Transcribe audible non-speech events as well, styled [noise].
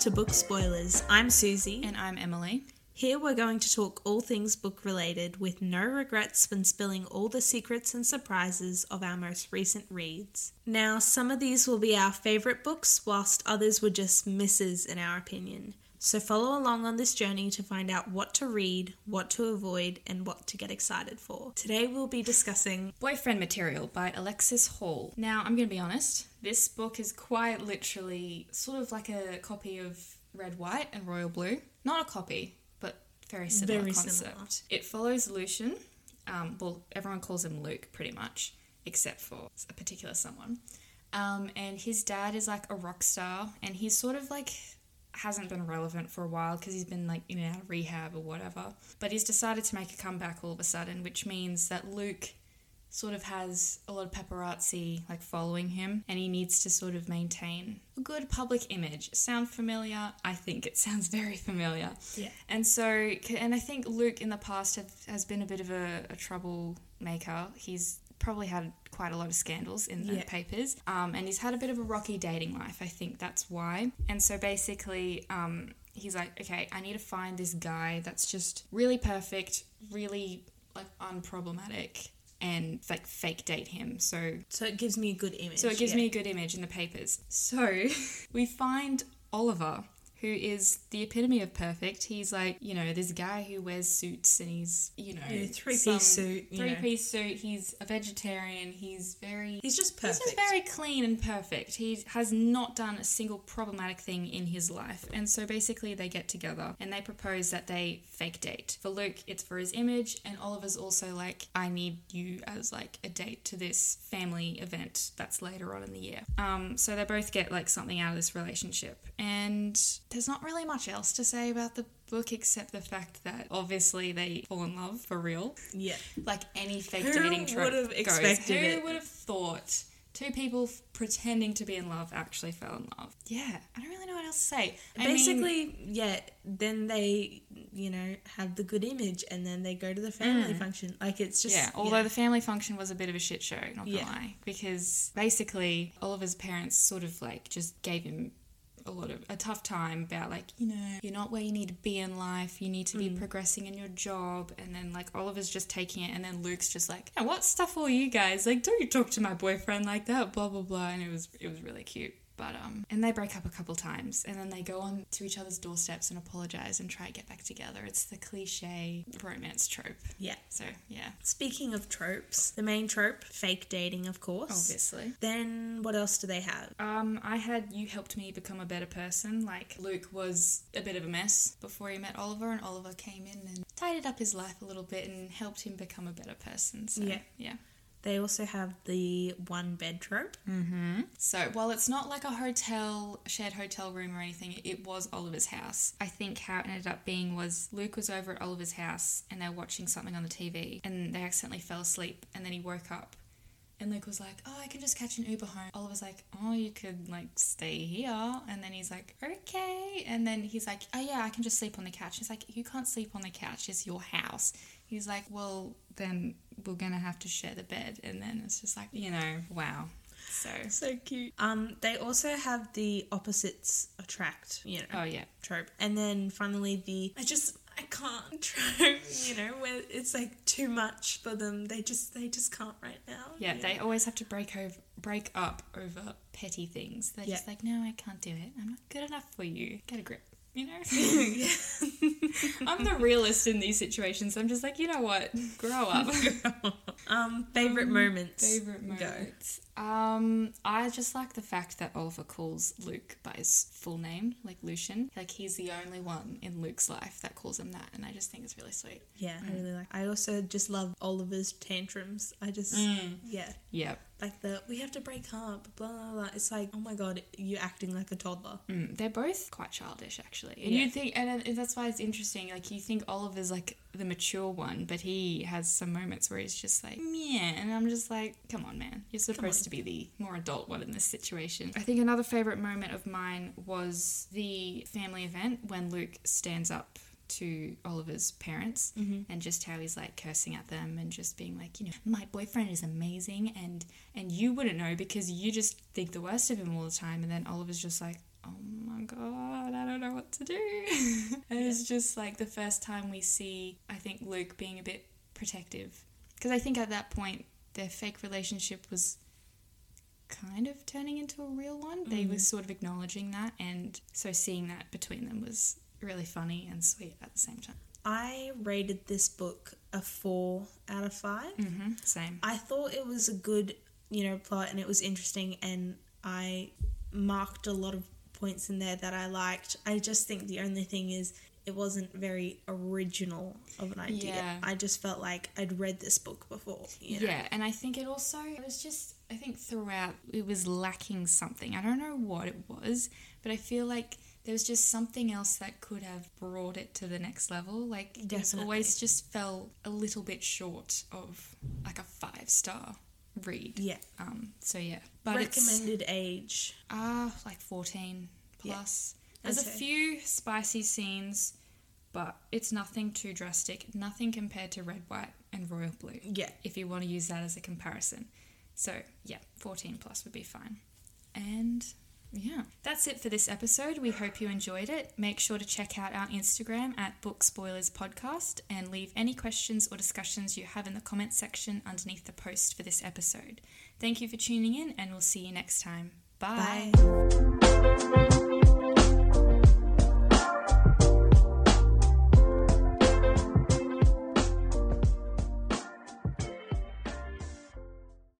to Book Spoilers. I'm Susie. And I'm Emily. Here we're going to talk all things book related with no regrets when spilling all the secrets and surprises of our most recent reads. Now, some of these will be our favourite books, whilst others were just misses in our opinion. So follow along on this journey to find out what to read, what to avoid, and what to get excited for. Today we'll be discussing Boyfriend Material by Alexis Hall. Now, I'm going to be honest, this book is quite literally sort of like a copy of Red, White, and Royal Blue. Not a copy, but very similar Very concept. similar. It follows Lucien. Um, well, everyone calls him Luc pretty much, except for a particular someone. Um, and his dad is like a rock star, and he's sort of like hasn't been relevant for a while because he's been like in and out of rehab or whatever. But he's decided to make a comeback all of a sudden, which means that Luc sort of has a lot of paparazzi like following him and he needs to sort of maintain a good public image. Sound familiar? I think it [laughs] sounds very familiar. Yeah. And so and I think Luc in the past have, has been a bit of a, a troublemaker. He's probably had quite a lot of scandals in the Yeah. papers um, and he's had a bit of a rocky dating life. I think that's why. And so basically um, he's like, okay, I need to find this guy that's just really perfect, really like unproblematic and like fake date him. So so it gives me a good image. so it gives yeah. me a good image in the papers. So [laughs] we find Oliver, who is the epitome of perfect. He's like, you know, this guy who wears suits and he's, you know, Yeah, three-piece suit, three piece suit. He's a vegetarian. He's very. He's just He's perfect. just very clean and perfect. He has not done a single problematic thing in his life. And so basically, they get together and they propose that they fake date. For Luc, it's for his image, and Oliver's also like, I need you as like a date to this family event that's later on in the year. Um, so they both get like something out of this relationship. And there's not really much else to say about the book except the fact that obviously they fall in love for real yeah. like any fake Who dating trope Who would've goes. expected Who it? would have thought two people f- pretending to be in love actually fell in love? Yeah, I don't really know what else to say. I mean, Basically, yeah, then they, you know, have the good image and then they go to the family function. Like it's just Mm. yeah. Although the family function was a bit of a shit show, not gonna Yeah. lie, because basically Oliver's parents sort of like just gave him. A lot of a tough time about like you know you're not where you need to be in life you need to be mm. progressing in your job and then like Oliver's just taking it and then Luc's just like "Yeah, what stuff all you guys? Like don't you talk to my boyfriend like that blah blah blah and it was it was really cute but um and they break up a couple times and then they go on to each other's doorsteps and apologize and try to get back together it's the cliche romance trope yeah. so yeah Speaking of tropes, the main trope, fake dating, of course. obviously Then what else do they have? Um, I had you helped me become a better person. Like Luc was a bit of a mess before he met Oliver, and Oliver came in and tidied up his life a little bit and helped him become a better person. So Yeah. yeah. They also have the one bed trope. Mm-hmm. So while it's not like a hotel, shared hotel room or anything, it was Oliver's house. I think how it ended up being was Luc was over at Oliver's house and they were watching something on the TV and they accidentally fell asleep and then he woke up. And Luc was like, "Oh, I can just catch an Uber home." Oliver's like, "Oh, you could like stay here." And then he's like, "Okay." And then he's like, "Oh yeah, I can just sleep on the couch." He's like, "You can't sleep on the couch. It's your house." He's like, "Well, then we're gonna have to share the bed." And then it's just like, you know, wow. So, So cute. Um, they also have the opposites attract, you know, oh yeah, trope. And then finally the I just I can't [laughs] trope, you know, where it's like too much for them. They just they just can't right now. yeah. you They always have to break over, break up over petty things. They're just like, "No, I can't do it. I'm not good enough for you. Get a grip." You know. [laughs] yeah. [laughs] [laughs] I'm the realist in these situations. I'm just like, you know what? Grow up. [laughs] um, favorite moments. Favorite Go. moments. Um, I just like the fact that Oliver calls Luc by his full name, like Lucien. Like he's the only one in Luc's life that calls him that, and I just think it's really sweet. Yeah, I really like. I also just love Oliver's tantrums. I just yeah, Yep. Like the we have to break up. Blah blah blah. It's like oh my god, you're acting like a toddler. Mm, they're both quite childish, actually. And Yeah. you think, and it- that's why it's interesting. Like you think Oliver's like the mature one, but he has some moments where he's just like, yeah, and I'm just like, come on, man, you're supposed to be the more adult one in this situation. I think another favorite moment of mine was the family event when Luc stands up to Oliver's parents mm-hmm. and just how he's like cursing at them and just being like, you know, my boyfriend is amazing and and you wouldn't know because you just think the worst of him all the time and then Oliver's just like, Oh my god, I don't know what to do. [laughs] and it's just like the first time we see, I think, Luc being a bit protective. Because I think at that point, their fake relationship was kind of turning into a real one. They were mm-hmm. sort of acknowledging that. And so seeing that between them was really funny and sweet at the same time. I rated this book a four out of 5 Mm-hmm. Same. I thought it was a good, you know, plot and it was interesting, and I marked a lot of points in there that I liked. I just think the only thing is it wasn't very original of an idea. Yeah. I just felt like I'd read this book before. You know? Yeah, and I think it also it was just I think throughout it was lacking something. I don't know what it was, but I feel like there was just something else that could have brought it to the next level. Like it Definitely. always just fell a little bit short of like a five star read. Yeah. Um. So yeah, but it's Recommended age. ah like fourteen Yeah. plus. There's a few spicy scenes, but it's nothing too drastic. Nothing compared to Red, White, and Royal Blue Yeah. if you want to use that as a comparison. So, yeah, 14 plus would be fine. And yeah, that's it for this episode. We hope you enjoyed it. Make sure to check out our Instagram at Book Spoilers Podcast and leave any questions or discussions you have in the comments section underneath the post for this episode. Thank you for tuning in, and we'll see you next time. Bye. Bye.